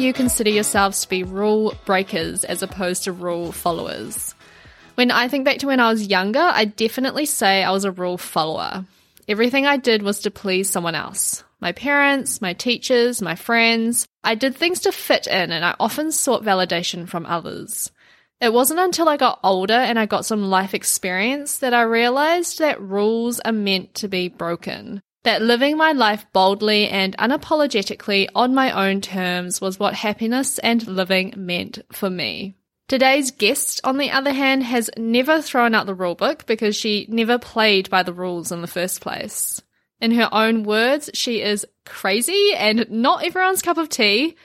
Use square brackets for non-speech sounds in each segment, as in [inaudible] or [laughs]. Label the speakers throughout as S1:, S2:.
S1: you consider yourselves to be rule breakers as opposed to rule followers? When I think back to when I was younger, I definitely say I was a rule follower. Everything I did was to please someone else my parents, my teachers, my friends. I did things to fit in, and I often sought validation from others. It wasn't until I got older and I got some life experience that I realized that rules are meant to be broken. That living my life boldly and unapologetically on my own terms was what happiness and living meant for me. Today's guest, on the other hand, has never thrown out the rulebook because she never played by the rules in the first place. In her own words, she is crazy and not everyone's cup of tea,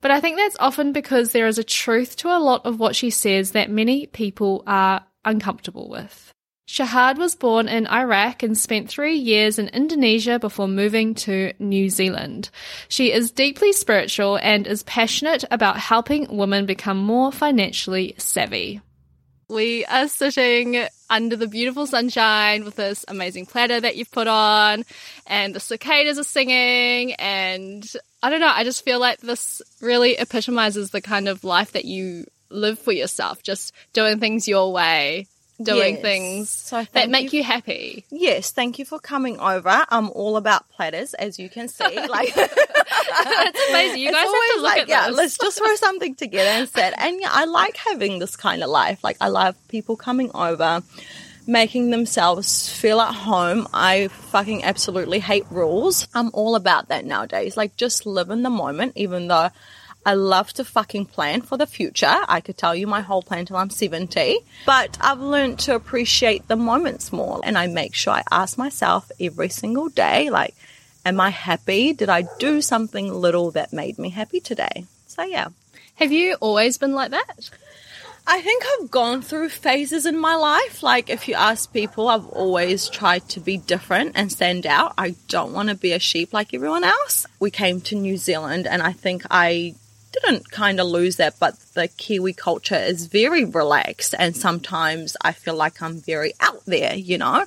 S1: but I think that's often because there is a truth to a lot of what she says that many people are uncomfortable with. Shahad was born in Iraq and spent three years in Indonesia before moving to New Zealand. She is deeply spiritual and is passionate about helping women become more financially savvy. We are sitting under the beautiful sunshine with this amazing platter that you've put on, and the cicadas are singing, and I don't know, I just feel like this really epitomizes the kind of life that you live for yourself, just doing things your way, doing
S2: Yes.
S1: things that make
S2: you-
S1: you happy.
S2: Yes, thank you for coming over. I'm all about platters, as you can see. [laughs] Like
S1: That's amazing. You [laughs]
S2: It's
S1: guys have to
S2: always
S1: look
S2: like,
S1: at
S2: yeah,
S1: this.
S2: let's just throw [laughs] something together and sit. And yeah, I like having this kind of life. Like I love people coming over, making themselves feel at home. I fucking absolutely hate rules. I'm all about that nowadays. Like just live in the moment, even though I love to fucking plan for the future. I could tell you my whole plan till I'm 70. But I've learned to appreciate the moments more. And I make sure I ask myself every single day, like, am I happy? Did I do something little that made me happy today? So yeah.
S1: Have you always been like that?
S2: I think I've gone through phases in my life. Like, if you ask people, I've always tried to be different and stand out. I don't want to be a sheep like everyone else. We came to New Zealand, and I think I didn't kind of lose that, but the Kiwi culture is very relaxed, and sometimes I feel like I'm very out there, you know?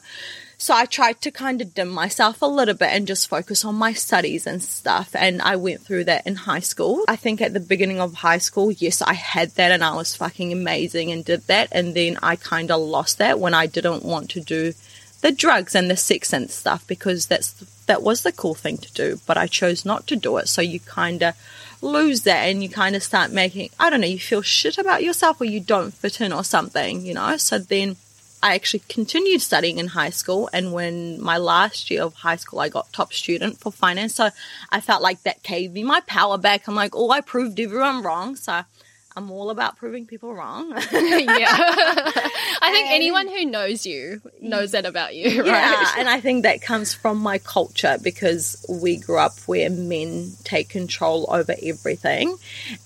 S2: So I tried to kind of dim myself a little bit and just focus on my studies and stuff. And I went through that in high school. I think at the beginning of high school, yes, I had that and I was fucking amazing and did that. And then I kind of lost that when I didn't want to do the drugs and the sex and stuff because that's that was the cool thing to do. But I chose not to do it. So you kind of lose that and you kind of start making, I don't know, you feel shit about yourself or you don't fit in or something, you know? So then I actually continued studying in high school, and when my last year of high school, I got top student for finance. So I felt like that gave me my power back. I'm like, oh, I proved everyone wrong. So I'm all about proving people wrong. [laughs]
S1: yeah. [laughs] I think anyone who knows you knows that about you, right?
S2: Yeah, [laughs] and I think that comes from my culture because we grew up where men take control over everything,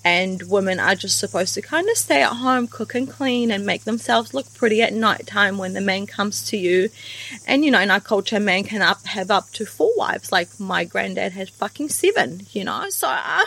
S2: and women are just supposed to kind of stay at home, cook and clean, and make themselves look pretty at night time when the man comes to you. And you know, in our culture, a man can up have up to four wives. Like my granddad had fucking seven. You know, so. Uh,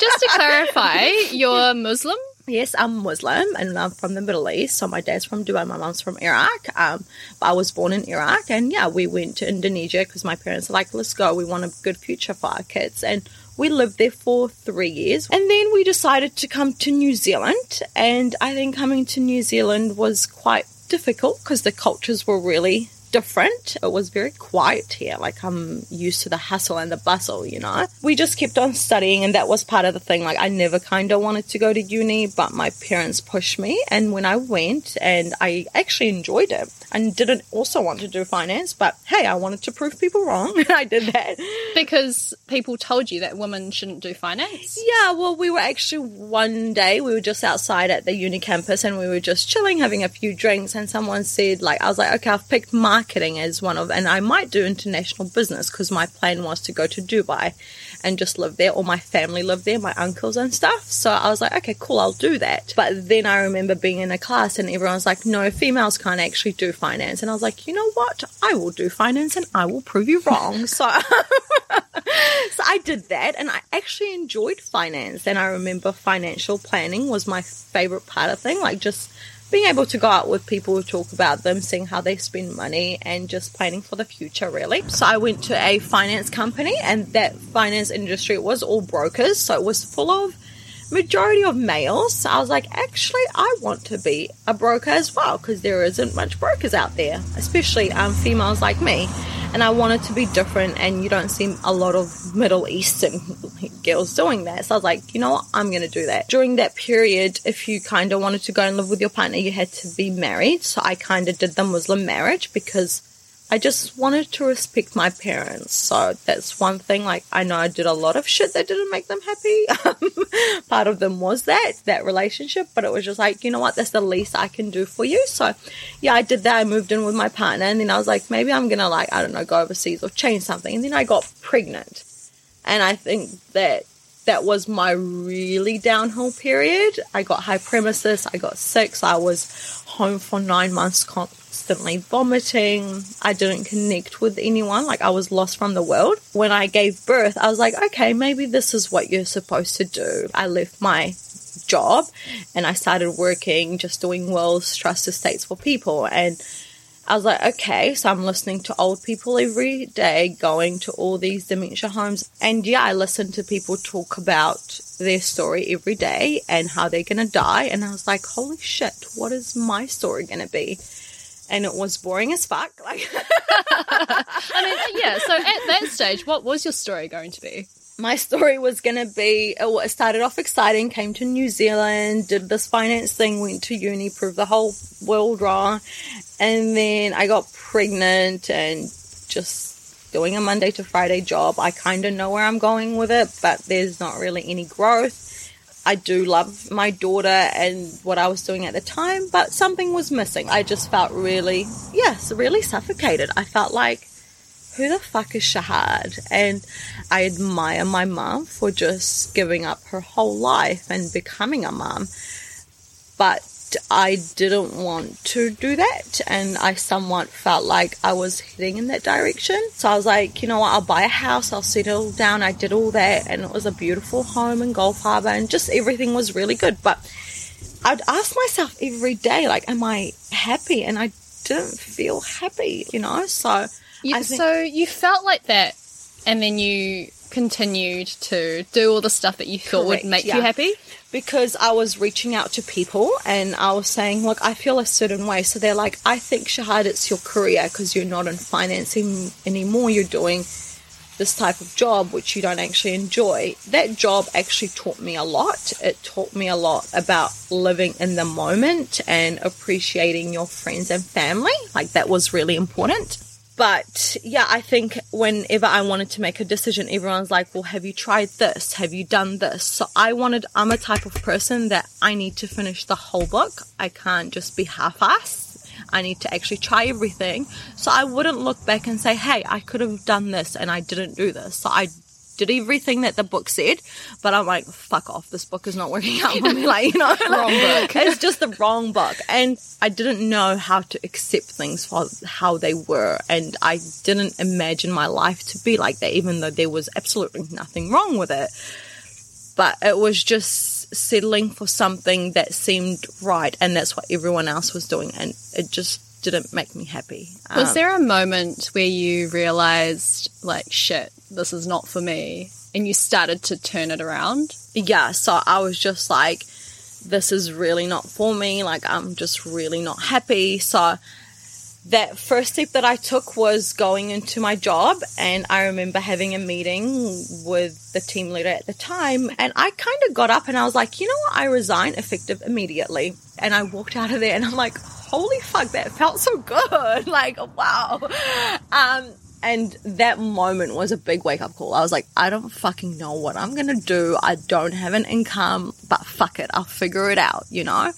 S1: Just to clarify, you're Muslim?
S2: Yes, I'm Muslim and I'm from the Middle East. So my dad's from Dubai, my mom's from Iraq. Um, but I was born in Iraq, and yeah, we went to Indonesia because my parents like, "Let's go. We want a good future for our kids." And we lived there for three years, and then we decided to come to New Zealand. And I think coming to New Zealand was quite difficult because the cultures were really different. It was very quiet here. Like I'm used to the hustle and the bustle, you know. We just kept on studying and that was part of the thing. Like I never kind of wanted to go to uni, but my parents pushed me and when I went and I actually enjoyed it. I didn't also want to do finance, but hey, I wanted to prove people wrong [laughs] and I did that.
S1: Because people told you that women shouldn't do finance.
S2: Yeah, well, we were actually one day, we were just outside at the uni campus and we were just chilling, having a few drinks. And someone said, like, I was like, okay, I've picked marketing as one of, and I might do international business because my plan was to go to Dubai and just live there. All my family lived there, my uncles and stuff. So I was like, okay, cool, I'll do that. But then I remember being in a class and everyone was like, no, females can't actually do finance. And I was like, you know what? I will do finance and I will prove you wrong. [laughs] so [laughs] so I did that and I actually enjoyed finance. And I remember financial planning was my favorite part of thing, like just being able to go out with people talk about them, seeing how they spend money and just planning for the future really. So I went to a finance company and that finance industry was all brokers. So it was full of majority of males. So I was like, actually, I want to be a broker as well because there isn't much brokers out there, especially um, females like me. And I wanted to be different, and you don't see a lot of Middle Eastern [laughs] girls doing that. So I was like, you know what, I'm going to do that. During that period, if you kind of wanted to go and live with your partner, you had to be married. So I kind of did the Muslim marriage because I just wanted to respect my parents. So that's one thing. Like, I know I did a lot of shit that didn't make them happy. [laughs] Um, part of them was that, that relationship, but it was just like, you know what? That's the least I can do for you. So yeah, I did that. I moved in with my partner and then I was like, maybe I'm going to like, I don't know, go overseas or change something. And then I got pregnant. And I think that that was my really downhill period. I got hyperemesis, I got sick. So I was home for nine months constantly vomiting. I didn't connect with anyone. Like I was lost from the world. When I gave birth, I was like, okay, maybe this is what you're supposed to do. I left my job and I started working just doing wills, trust estates for people. And I was like, okay, so I'm listening to old people every day, going to all these dementia homes. And yeah, I listen to people talk about their story every day and how they're going to die. And I was like, holy shit, what is my story going to be? And it was boring as fuck. [laughs] Like,
S1: I mean, yeah. So at that stage, what was your story going to be?
S2: My story was going to be it started off exciting, came to New Zealand, did this finance thing, went to uni, proved the whole world wrong, and then I got pregnant and just doing a Monday to Friday job. I kind of know where I'm going with it, but there's not really any growth. I do love my daughter and what I was doing at the time, but something was missing. I just felt really, yes, really suffocated. I felt like, who the fuck is Shahad? And I admire my mom for just giving up her whole life and becoming a mom. But I didn't want to do that. And I somewhat felt like I was heading in that direction. So I was like, you know what, I'll buy a house, I'll settle down. I did all that. And it was a beautiful home in Gulf Harbour and just everything was really good. But I'd ask myself every day, like, am I happy? And I didn't feel happy, you know? So,
S1: you, think- so you felt like that and then you continued to do all the stuff that you thought Correct, would make yeah. you happy?
S2: Because I was reaching out to people and I was saying, look, I feel a certain way. So they're like, I think, Shahad, it's your career because you're not in financing anymore. You're doing this type of job which you don't actually enjoy. That job actually taught me a lot. It taught me a lot about living in the moment and appreciating your friends and family. Like that was really important. But yeah, I think whenever I wanted to make a decision, everyone's like, well, have you tried this? Have you done this? So I wanted, I'm a type of person that I need to finish the whole book. I can't just be half assed. I need to actually try everything. So I wouldn't look back and say, hey, I could have done this and I didn't do this. So I did everything that the book said, but I'm like, fuck off, this book is not working out for me. [laughs] Like, you know,
S1: wrong book. [laughs]
S2: it's just the wrong book. And I didn't know how to accept things for how they were. And I didn't imagine my life to be like that, even though there was absolutely nothing wrong with it. But it was just settling for something that seemed right. And that's what everyone else was doing. And it just didn't make me happy.
S1: Was um, there a moment where you realized, like, shit, this is not for me, and you started to turn it around?
S2: Yeah, so I was just like, this is really not for me. Like, I'm just really not happy. So, that first step that I took was going into my job, and I remember having a meeting with the team leader at the time, and I kind of got up and I was like, you know what, I resign effective immediately. And I walked out of there, and I'm like, holy fuck, that felt so good. [laughs] Like, wow. Um, and that moment was a big wake up call. I was like, I don't fucking know what I'm to do. I don't have an income, but fuck it. I'll figure it out, you know?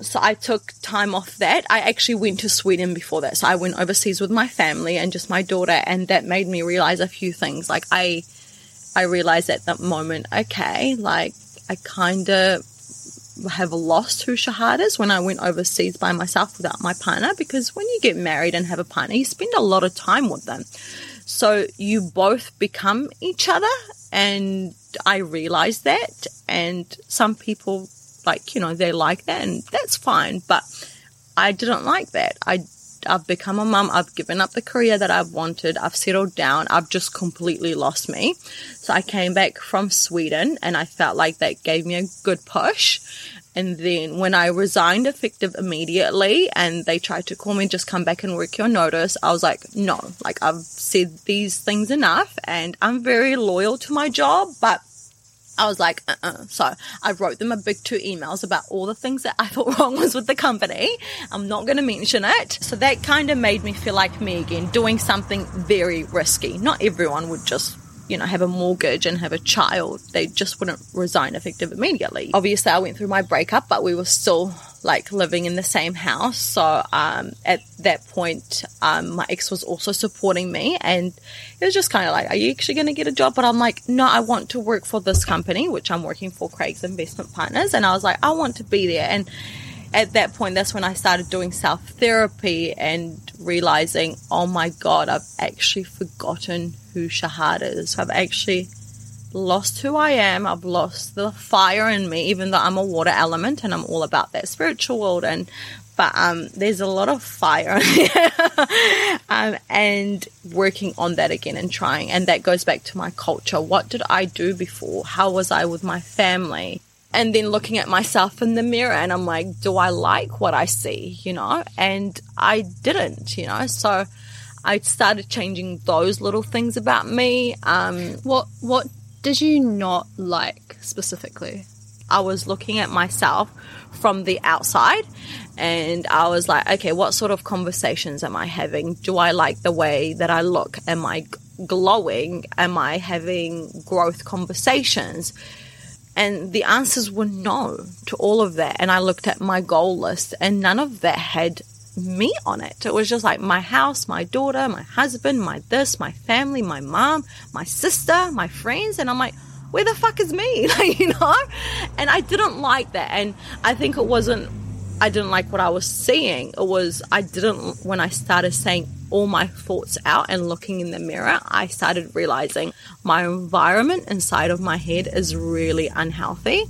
S2: So I took time off that. I actually went to Sweden before that. So I went overseas with my family and just my daughter. And that made me realize a few things. Like I, I realized at that moment, okay, like I kind of have lost who Shahad is when I went overseas by myself without my partner because when you get married and have a partner, you spend a lot of time with them. So you both become each other and I realized that and some people like, you know, they like that and that's fine, but I didn't like that. I I've become a mum. I've given up the career that I've wanted. I've settled down. I've just completely lost me. So I came back from Sweden and I felt like that gave me a good push. And then when I resigned effective immediately and they tried to call me, just come back and work your notice, I was like, no, like I've said these things enough and I'm very loyal to my job, but I was like, uh-uh. So I wrote them a big two emails about all the things that I thought [laughs] wrong was with the company. I'm not going to mention it. So that kind of made me feel like me again, doing something very risky. Not everyone would just you know, have a mortgage and have a child, they just wouldn't resign effective immediately. Obviously, I went through my breakup, but we were still like living in the same house. So um, at that point, um, my ex was also supporting me, and it was just kind of like, "Are you actually going to get a job?" But I'm like, "No, I want to work for this company, which I'm working for, Craig's Investment Partners," and I was like, "I want to be there." And at that point, that's when I started doing self therapy and realizing, oh my God, I've actually forgotten who Shahad is. I've actually lost who I am. I've lost the fire in me, even though I'm a water element and I'm all about that spiritual world. And but um, there's a lot of fire [laughs] um, and working on that again and trying. And that goes back to my culture. What did I do before? How was I with my family? and then looking at myself in the mirror and I'm like, do I like what I see? You know, and I didn't, you know, so I started changing those little things about me. Um,
S1: what, what did you not like specifically?
S2: I was looking at myself from the outside and I was like, okay, what sort of conversations am I having? Do I like the way that I look? Am I glowing? Am I having growth conversations? And the answers were no to all of that. And I looked at my goal list and none of that had me on it. It was just like my house, my daughter, my husband, my this, my family, my mom, my sister, my friends. And I'm like, where the fuck is me? [laughs] Like, you know? And I didn't like that. And I think it wasn't, I didn't like what I was seeing. It was, I didn't, when I started saying all my thoughts out and looking in the mirror, I started realizing my environment inside of my head is really unhealthy.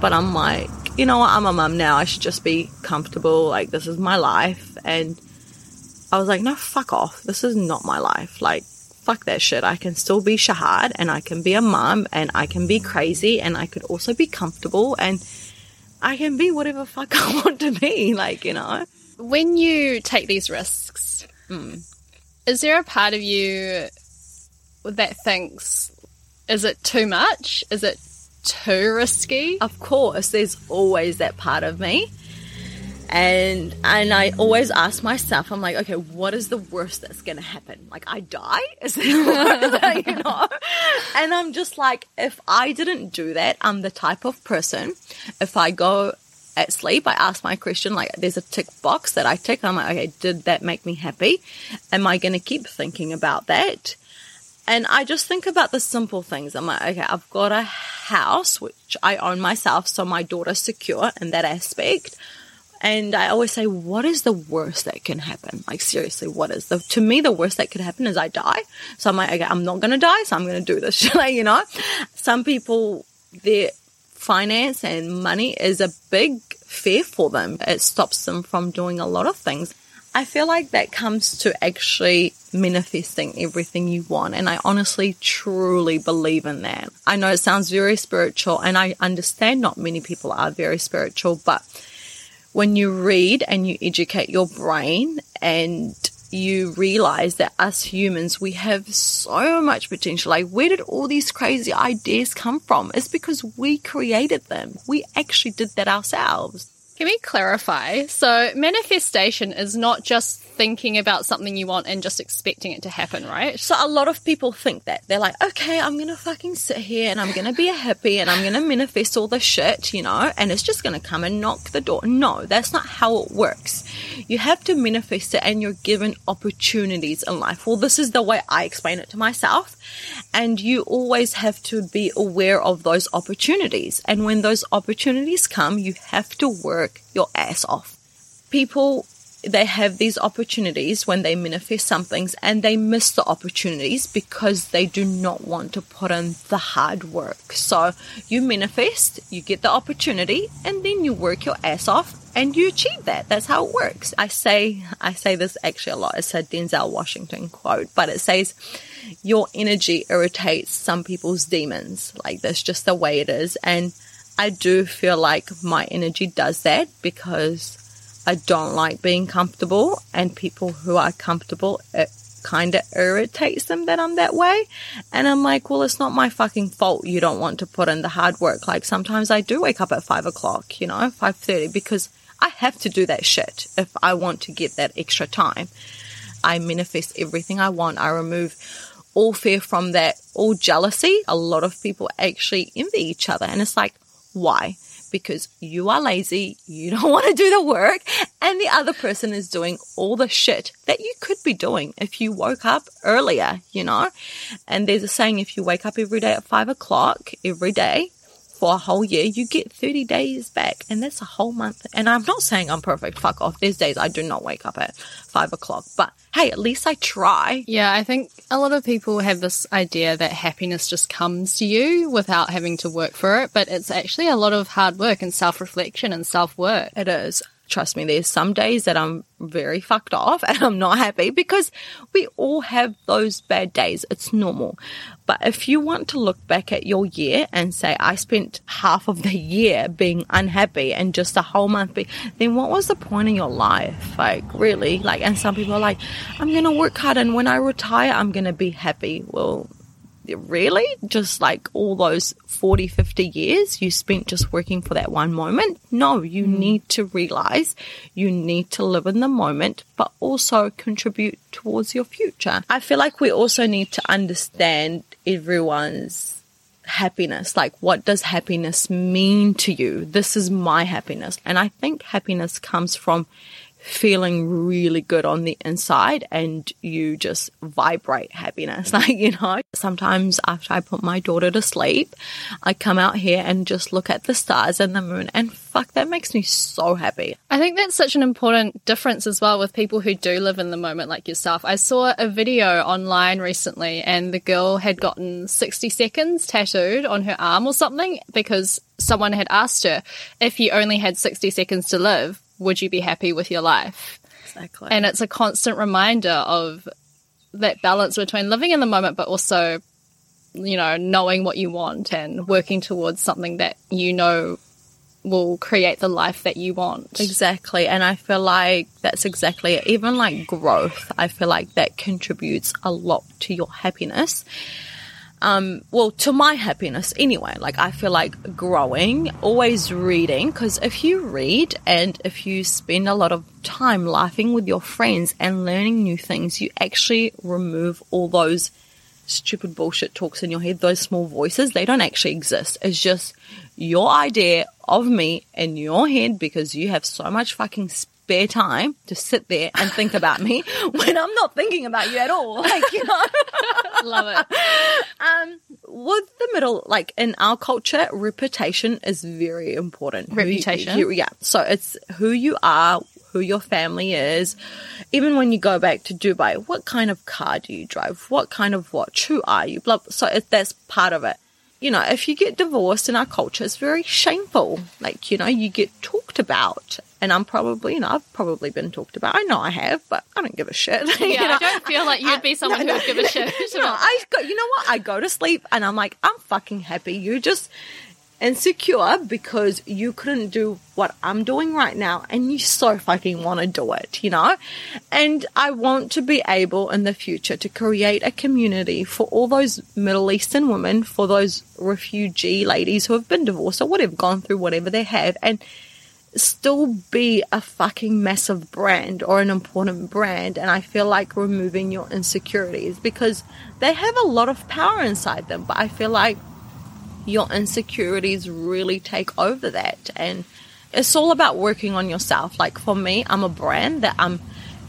S2: But I'm like, you know what? I'm a mum now. I should just be comfortable. Like, this is my life. And I was like, no, fuck off. This is not my life. Like, fuck that shit. I can still be Shahad and I can be a mum and I can be crazy and I could also be comfortable and I can be whatever fuck [laughs] I want to be. Like, you know.
S1: When you take these risks, Mm. Is there a part of you that thinks, is it too much? Is it too risky?
S2: Of course, there's always that part of me. And and I always ask myself, I'm like, okay, what is the worst that's gonna happen? Like I die? [laughs] Is that you know? And I'm just like, if I didn't do that, I'm the type of person, if I go at sleep, I ask my question, like there's a tick box that I tick. I'm like, okay, did that make me happy? Am I to keep thinking about that? And I just think about the simple things. I'm like, okay, I've got a house, which I own myself. So my daughter's secure in that aspect. And I always say, what is the worst that can happen? Like seriously, what is the, to me, the worst that could happen is I die. So I'm like, okay, I'm not going to die. So I'm going to do this. [laughs] like, you know, some people, their finance and money is a big fear for them. It stops them from doing a lot of things. I feel like that comes to actually manifesting everything you want. And I honestly, truly believe in that. I know it sounds very spiritual and I understand not many people are very spiritual, but when you read and you educate your brain and you realize that us humans, we have so much potential. Like, where did all these crazy ideas come from? It's because we created them. We actually did that ourselves.
S1: Can we clarify? So, manifestation is not just thinking about something you want and just expecting it to happen, right?
S2: So, a lot of people think that. They're like, okay, I'm going to fucking sit here and I'm going to be a hippie and I'm going to manifest all the shit, you know, and it's just going to come and knock the door. No, that's not how it works. You have to manifest it and you're given opportunities in life. Well, this is the way I explain it to myself. And you always have to be aware of those opportunities. And when those opportunities come, you have to work your ass off. People they have these opportunities when they manifest some things and they miss the opportunities because they do not want to put in the hard work. So you manifest, you get the opportunity, and then you work your ass off and you achieve that. That's how it works. I say I say this actually a lot. It's a Denzel Washington quote, but it says your energy irritates some people's demons. Like that's just the way it is. And I do feel like my energy does that because I don't like being comfortable, and people who are comfortable, it kind of irritates them that I'm that way. And I'm like, well, it's not my fucking fault you don't want to put in the hard work. Like sometimes I do wake up at five o'clock, you know, five thirty, because I have to do that shit if I want to get that extra time. I manifest everything I want. I remove all fear from that, all jealousy. A lot of people actually envy each other, and it's like, why? because you are lazy, you [laughs] don't want to do the work, and the other person is doing all the shit that you could be doing if you woke up earlier, you know? And there's a saying if you wake up every day at five o'clock every day, for a whole year, you get 30 days back, and that's a whole month. And I'm not saying I'm perfect, fuck off. There's days I do not wake up at five o'clock, but hey, at least I try.
S1: Yeah, I think a lot of people have this idea that happiness just comes to you without having to work for it, but it's actually a lot of hard work and self reflection and self work.
S2: It is trust me, there's some days that I'm very fucked off and I'm not happy because we all have those bad days. It's normal. But if you want to look back at your year and say, I spent half of the year being unhappy and just a whole month, be, then what was the point in your life? Like, really? Like, and some people are like, I'm going to work hard and when I retire, I'm going to be happy. Well, really just like all those 40, 50 years you spent just working for that one moment. No, you mm. need to realize you need to live in the moment, but also contribute towards your future. I feel like we also need to understand everyone's happiness. Like, what does happiness mean to you? This is my happiness. And I think happiness comes from feeling really good on the inside and you just vibrate happiness. [laughs] Like, you know, sometimes after I put my daughter to sleep, I come out here and just look at the stars and the moon and fuck, that makes me so happy.
S1: I think that's such an important difference as well with people who do live in the moment like yourself. I saw a video online recently and the girl had gotten 60 seconds tattooed on her arm or something because someone had asked her if you only had 60 seconds to live, would you be happy with your life?
S2: Exactly.
S1: And it's a constant reminder of that balance between living in the moment, but also, you know, knowing what you want and working towards something that you know will create the life that you want.
S2: Exactly. And I feel like that's exactly it. Even like growth, I feel like that contributes a lot to your happiness um, well, to my happiness anyway. Like, I feel like growing, always reading, because if you read and if you spend a lot of time laughing with your friends and learning new things, you actually remove all those stupid bullshit talks in your head, those small voices, they don't actually exist. It's just your idea of me in your head because you have so much fucking spare time to sit there and think about me [laughs] when I'm not thinking about you at all. Like, you know. [laughs]
S1: Love it.
S2: Um, with the middle, like in our culture, reputation is very important.
S1: Reputation?
S2: You, yeah. So it's who you are, who your family is. Even when you go back to Dubai, what kind of car do you drive? What kind of watch? Who are you? Blah. So it, that's part of it you know, if you get divorced in our culture, it's very shameful. Like, you know, you get talked about. And I'm probably, you know, I've probably been talked about. I know I have, but I don't give a shit. [laughs]
S1: Yeah,
S2: you know?
S1: I don't feel like you'd be someone no, who would give a shit. [laughs]
S2: no, I go, you know what? I go to sleep and I'm like, I'm fucking happy. You just, insecure because you couldn't do what I'm doing right now and you so fucking want to do it, you know? And I want to be able in the future to create a community for all those Middle Eastern women, for those refugee ladies who have been divorced or whatever, gone through whatever they have, and still be a fucking massive brand or an important brand. And I feel like removing your insecurities because they have a lot of power inside them, but I feel like your insecurities really take over that. And it's all about working on yourself. Like for me, I'm a brand that I'm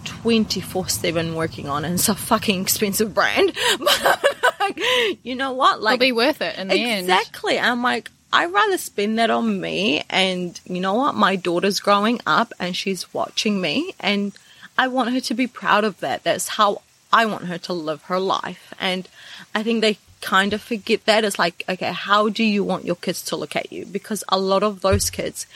S2: 24 7 working on, and it's a fucking expensive brand. [laughs] But you know what?
S1: Like, It'll be worth it in the
S2: exactly.
S1: end.
S2: Exactly. I'm like, I'd rather spend that on me. And you know what? My daughter's growing up and she's watching me. And I want her to be proud of that. That's how I want her to live her life. And I think they kind of forget that. It's like, okay, how do you want your kids to look at you? Because a lot of those kids,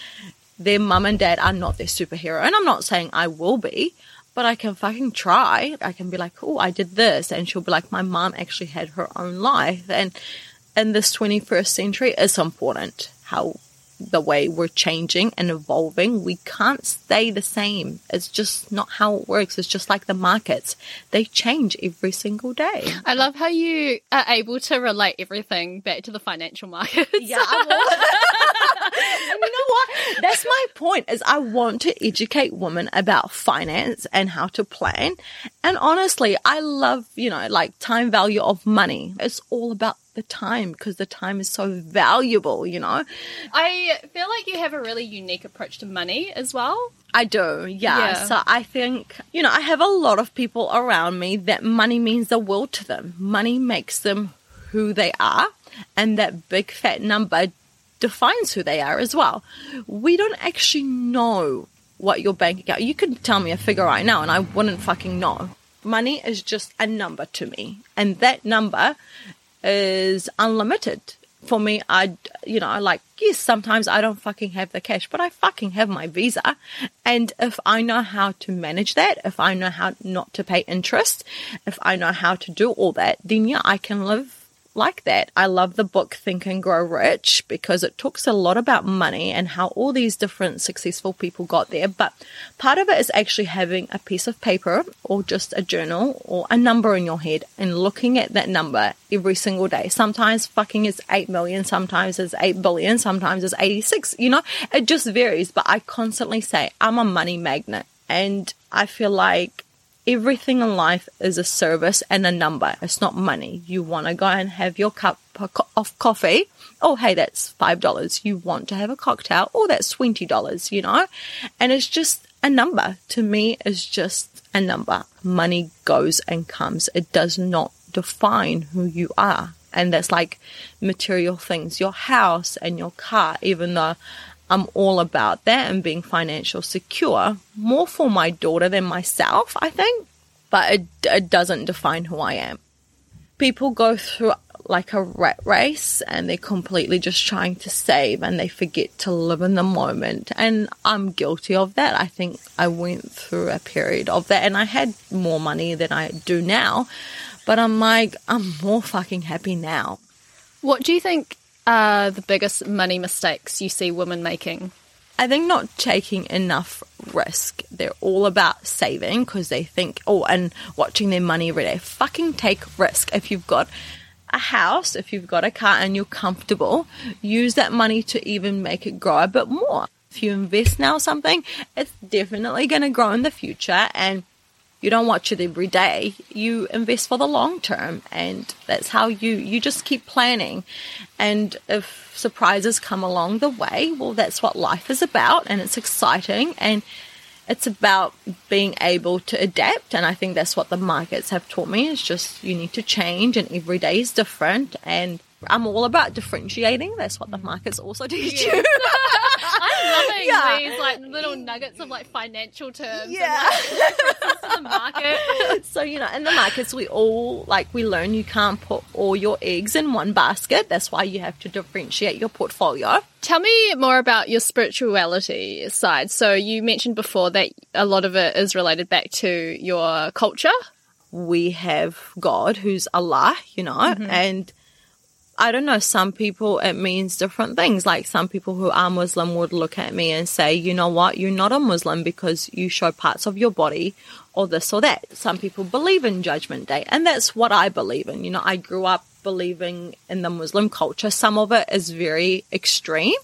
S2: their mum and dad are not their superhero. And I'm not saying I will be, but I can fucking try. I can be like, oh, I did this. And she'll be like, my mom actually had her own life. And in this 21st century, it's important how the way we're changing and evolving. We can't stay the same. It's just not how it works. It's just like the markets. They change every single day.
S3: I love how you are able to relate everything back to the financial markets.
S2: Yeah. [laughs] you know what? That's my point is I want to educate women about finance and how to plan. And honestly, I love, you know, like time value of money. It's all about the time because the time is so valuable, you know?
S3: I feel like you have a really unique approach to money as well.
S2: I do, yeah.
S3: Yeah.
S2: So I think, you know, I have a lot of people around me that money means the world to them. Money makes them who they are, and that big fat number defines who they are as well. We don't actually know what your bank account. You could tell me a figure right now, and I wouldn't fucking know. Money is just a number to me, and that number is unlimited. For me, I, you know, like, yes, sometimes I don't fucking have the cash, but I fucking have my visa. And if I know how to manage that, if I know how not to pay interest, if I know how to do all that, then yeah, I can live like that. I love the book Think and Grow Rich because it talks a lot about money and how all these different successful people got there. But part of it is actually having a piece of paper or just a journal or a number in your head and looking at that number every single day. Sometimes fucking it's 8 million, sometimes it's 8 billion, sometimes it's 86. You know, it just varies. But I constantly say I'm a money magnet and I feel like everything in life is a service and a number. It's not money. You want to go and have your cup of coffee. Oh, hey, that's $5. You want to have a cocktail. Oh, that's $20, you know? And it's just a number. To me, it's just a number. Money goes and comes. It does not define who you are. And that's like material things, your house and your car, even though I'm all about that and being financial secure, more for my daughter than myself, I think. But it, it doesn't define who I am. People go through like a rat race and they're completely just trying to save and they forget to live in the moment. And I'm guilty of that. I think I went through a period of that and I had more money than I do now. But I'm like, I'm more fucking happy now.
S3: What do you think are the biggest money mistakes you see women making?
S2: I think not taking enough risk. They're all about saving because they think, oh, and watching their money every day. Fucking take risk. If you've got a house, if you've got a car and you're comfortable, use that money to even make it grow a bit more. If you invest now something, it's definitely going to grow in the future and you don't watch it every day. You invest for the long term and that's how you you just keep planning. And if surprises come along the way, well that's what life is about and it's exciting and it's about being able to adapt and I think that's what the markets have taught me is just you need to change and every day is different and I'm all about differentiating. That's what the markets also teach you. [laughs]
S3: I'm loving
S2: Yeah.
S3: these like little nuggets of like financial terms.
S2: Yeah.
S3: And, like, the market. [laughs]
S2: So, you know, in the markets, we all, like, we learn you can't put all your eggs in one basket. That's why you have to differentiate your portfolio.
S3: Tell me more about your spirituality side. So you mentioned before that a lot of it is related back to your culture.
S2: We have God, who's Allah, you know, mm-hmm. and I don't know, some people it means different things. Like some people who are Muslim would look at me and say, you know what, you're not a Muslim because you show parts of your body or this or that. Some people believe in Judgment Day, and that's what I believe in. You know, I grew up believing in the Muslim culture. Some of it is very extreme,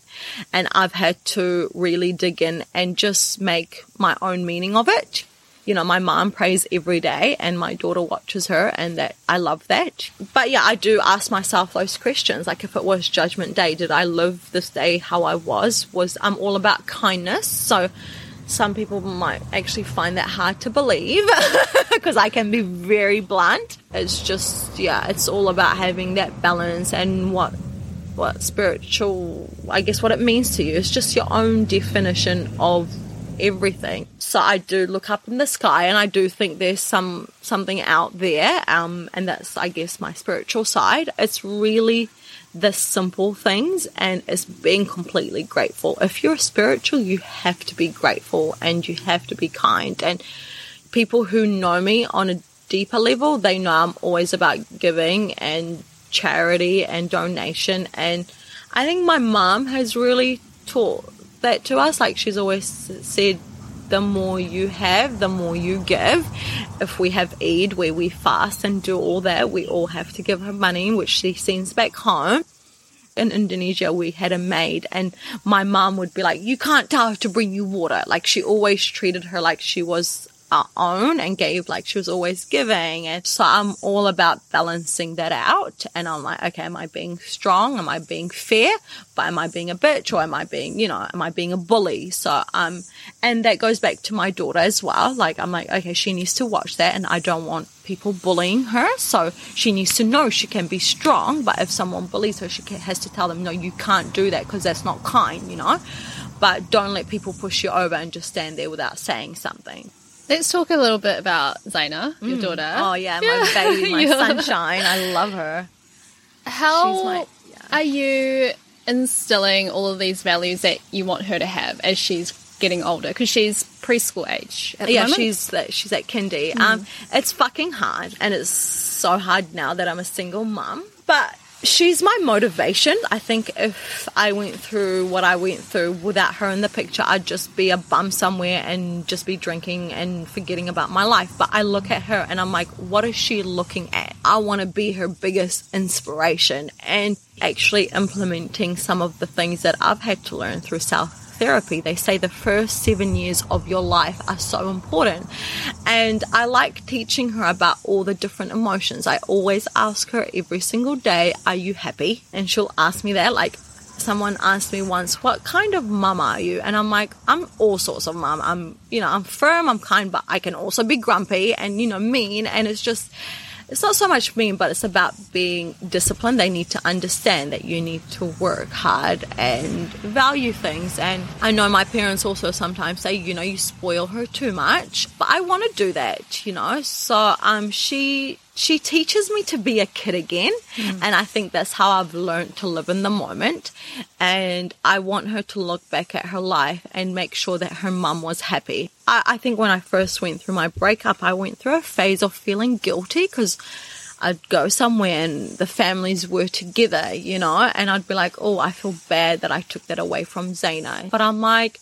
S2: and I've had to really dig in and just make my own meaning of it you know, my mom prays every day and my daughter watches her and that I love that. But yeah, I do ask myself those questions. Like if it was judgment day, did I live this day how I was? Was I'm all about kindness. So some people might actually find that hard to believe [laughs] because I can be very blunt. It's just yeah, it's all about having that balance and what what spiritual I guess what it means to you. It's just your own definition of everything. So I do look up in the sky and I do think there's some something out there. Um, and that's I guess my spiritual side. It's really the simple things and it's being completely grateful. If you're spiritual, you have to be grateful and you have to be kind. And people who know me on a deeper level, they know I'm always about giving and charity and donation. And I think my mom has really taught that to us. Like she's always said, the more you have, the more you give. If we have Eid where we fast and do all that, we all have to give her money, which she sends back home. In Indonesia, we had a maid, and my mom would be like, You can't tell her to bring you water. Like, she always treated her like she was own and gave like she was always giving. And so I'm all about balancing that out. And I'm like, okay, am I being strong? Am I being fair? But am I being a bitch or am I being, you know, am I being a bully? So, um, and that goes back to my daughter as well. Like, I'm like, okay, she needs to watch that and I don't want people bullying her. So she needs to know she can be strong. But if someone bullies her, she has to tell them, no, you can't do that because that's not kind, you know? But don't let people push you over and just stand there without saying something.
S3: Let's talk a little bit about Zaina, your
S2: Mm.
S3: daughter.
S2: Oh yeah, my baby, [laughs] my
S3: Yeah.
S2: sunshine. I love her.
S3: How
S2: my- yeah.
S3: are you instilling all of these values that you want her to have as she's getting older? Because she's preschool age at the
S2: yeah,
S3: moment.
S2: she's she's at kindy. Um, it's fucking hard, and it's so hard now that I'm a single mum. But she's my motivation. I think if I went through what I went through without her in the picture, I'd just be a bum somewhere and just be drinking and forgetting about my life. But I look at her and I'm like, what is she looking at? I want to be her biggest inspiration and actually implementing some of the things that I've had to learn through self therapy. They say the first seven years of your life are so important. And I like teaching her about all the different emotions. I always ask her every single day, Are you happy? And she'll ask me that. Like, someone asked me once, What kind of mum are you? And I'm like, I'm all sorts of mum. I'm, you know, I'm firm, I'm kind, but I can also be grumpy and, you know, mean. And it's just, it's not so much mean, but it's about being disciplined. They need to understand that you need to work hard and value things. And I know my parents also sometimes say, you know, you spoil her too much, but I want to do that, you know. So um, she she teaches me to be a kid again, hmm. and I think that's how I've learned to live in the moment. And I want her to look back at her life and make sure that her mum was happy. I, I think when I first went through my breakup, I went through a phase of feeling guilty because I'd go somewhere and the families were together, you know, and I'd be like, oh, I feel bad that I took that away from Zaina. But I'm like,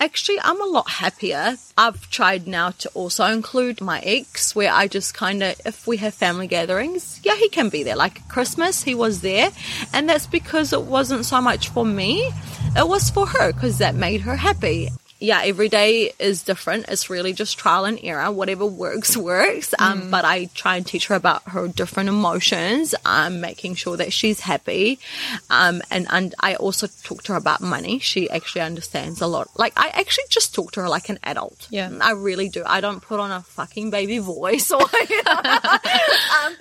S2: actually, I'm a lot happier. I've tried now to also include my ex, where I just kind of, if we have family gatherings, yeah, he can be there. Like Christmas, he was there. And that's because it wasn't so much for me, it was for her because that made her happy yeah, every day is different. It's really just trial and error. Whatever works, works. Um, but I try and teach her about her different emotions, um, making sure that she's happy. Um, and, and I also talk to her about money. She actually understands a lot. Like, I actually just talk to her like an adult.
S3: Yeah.
S2: I really do. I don't put on a fucking baby voice or, you [laughs] know, [laughs] um,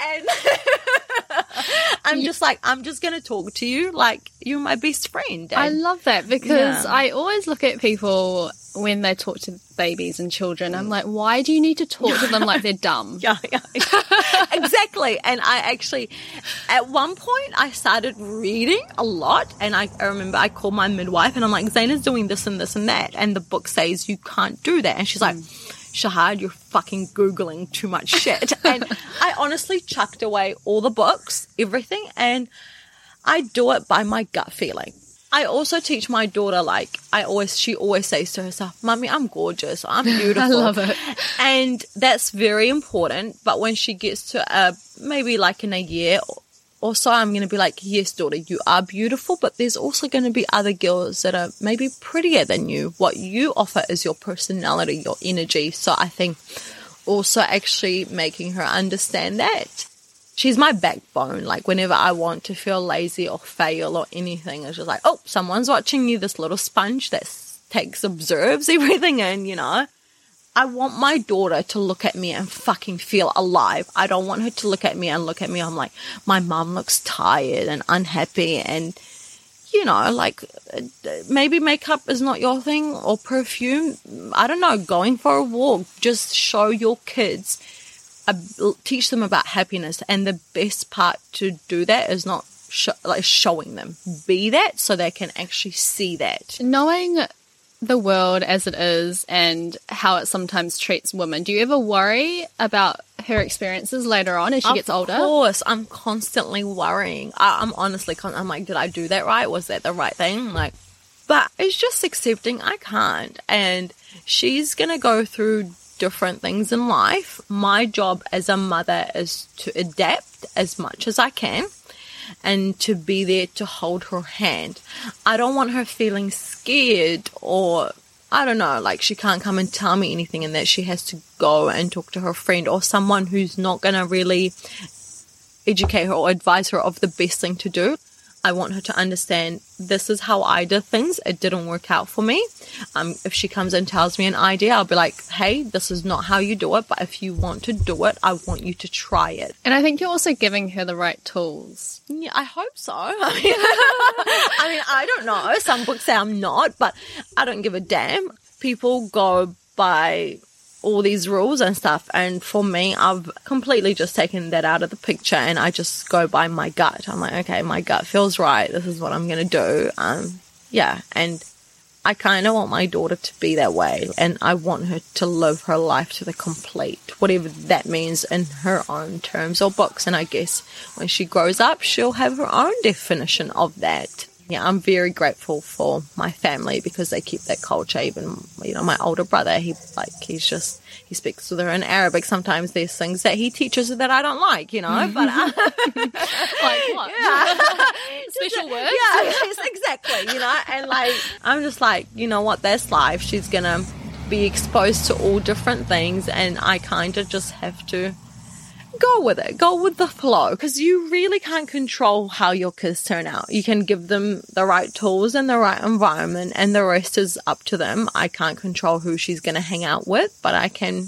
S2: and [laughs] [laughs] I'm just like, I'm just going to talk to you like you're my best friend.
S3: I love that because
S2: Yeah.
S3: I always look at people when they talk to babies and children. I'm like, why do you need to talk to them like they're dumb? [laughs]
S2: Yeah, yeah, [laughs] exactly. And I actually, at one point, I started reading a lot, and I, I remember I called my midwife, and I'm like, Zaina's doing this and this and that, and the book says you can't do that, and she's like. Mm. Shahad, you're fucking Googling too much shit. [laughs] and I honestly chucked away all the books, everything, and I do it by my gut feeling. I also teach my daughter, like, I always, she always says to herself, Mummy, I'm gorgeous. I'm beautiful. [laughs]
S3: I love it.
S2: And that's very important. But when she gets to uh, maybe like in a year or so, I'm going to be like, yes, daughter, you are beautiful, but there's also going to be other girls that are maybe prettier than you. What you offer is your personality, your energy. So I think also actually making her understand that. She's my backbone. Like whenever I want to feel lazy or fail or anything, it's just like, oh, someone's watching you. This little sponge that takes observes [laughs] everything, and you know, I want my daughter to look at me and fucking feel alive. I don't want her to look at me and look at me. I'm like, my mom looks tired and unhappy. And you know, like maybe makeup is not your thing or perfume. I don't know. Going for a walk, just show your kids, uh, teach them about happiness. And the best part to do that is not sh- like showing them. Be that so they can actually see that.
S3: Knowing the world as it is and how it sometimes treats women, do you ever worry about her experiences later on as she gets older?
S2: Of course, I'm constantly worrying. I, I'm honestly, con- I'm like, did I do that right? Was that the right thing? Like, but it's just accepting I can't. And she's going to go through different things in life. My job as a mother is to adapt as much as I can and to be there to hold her hand. I don't want her feeling scared or I don't know, like she can't come and tell me anything and that she has to go and talk to her friend or someone who's not going to really educate her or advise her of the best thing to do. I want her to understand this is how I did things. It didn't work out for me. Um, if she comes and tells me an idea, I'll be like, hey, this is not how you do it, but if you want to do it, I want you to try it.
S3: And I think you're also giving her the right tools.
S2: Yeah, I hope so. [laughs] I mean, [laughs] I mean, I don't know. Some books say I'm not, but I don't give a damn. People go by all these rules and stuff. And for me, I've completely just taken that out of the picture and I just go by my gut. I'm like, okay, my gut feels right. This is what I'm going to do. Um, yeah. And I kind of want my daughter to be that way and I want her to live her life to the complete, whatever that means in her own terms or books. And I guess when she grows up, she'll have her own definition of that yeah, I'm very grateful for my family because they keep that culture. Even you know, my older brother, he like he's just he speaks with her in Arabic. Sometimes there's things that he teaches that I don't like, you know. But uh, [laughs]
S3: like what? [laughs] Yeah. [laughs] Special words.
S2: Yeah, yes, exactly. You know, and like I'm just like, you know what? That's life. She's gonna be exposed to all different things, and I kind of just have to go with it. Go with the flow because you really can't control how your kids turn out. You can give them the right tools and the right environment and the rest is up to them. I can't control who she's going to hang out with, but I can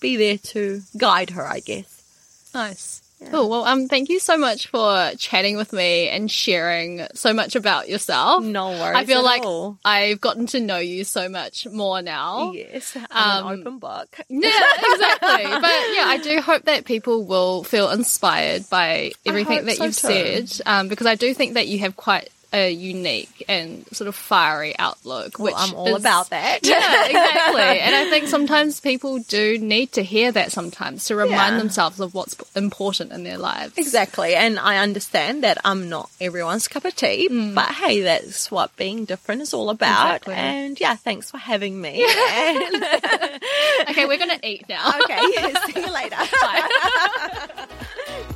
S2: be there to guide her, I guess.
S3: Nice. Yeah. Cool. Well, um, thank you so much for chatting with me and sharing so much about yourself.
S2: No worries.
S3: I feel like
S2: all.
S3: I've gotten to know you so much more now.
S2: Yes, I'm um, an open book. [laughs]
S3: Yeah, exactly. but yeah, I do hope that people will feel inspired by everything that so you've too. said, um, because I do think that you have quite a unique and sort of fiery outlook.
S2: Well,
S3: which
S2: I'm all
S3: is,
S2: about that.
S3: yeah, [laughs] exactly. and I think sometimes people do need to hear that sometimes to remind yeah. themselves of what's important in their lives.
S2: Exactly. And I understand that I'm not everyone's cup of tea, mm. but hey, that's what being different is all about. Exactly. And yeah, thanks for having me. [laughs]
S3: okay, we're going to eat now.
S2: okay, [laughs] see you later. Bye.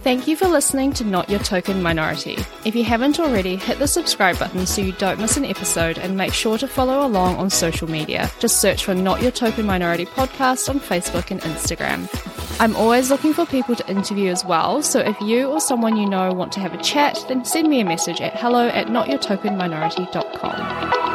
S1: Thank you for listening to Not Your Token Minority. If you haven't already, hit the subscribe button so you don't miss an episode and make sure to follow along on social media. Just search for Not Your Token Minority podcast on Facebook and Instagram. I'm always looking for people to interview as well, so if you or someone you know want to have a chat, then send me a message at hello at notyourtokenminority.com.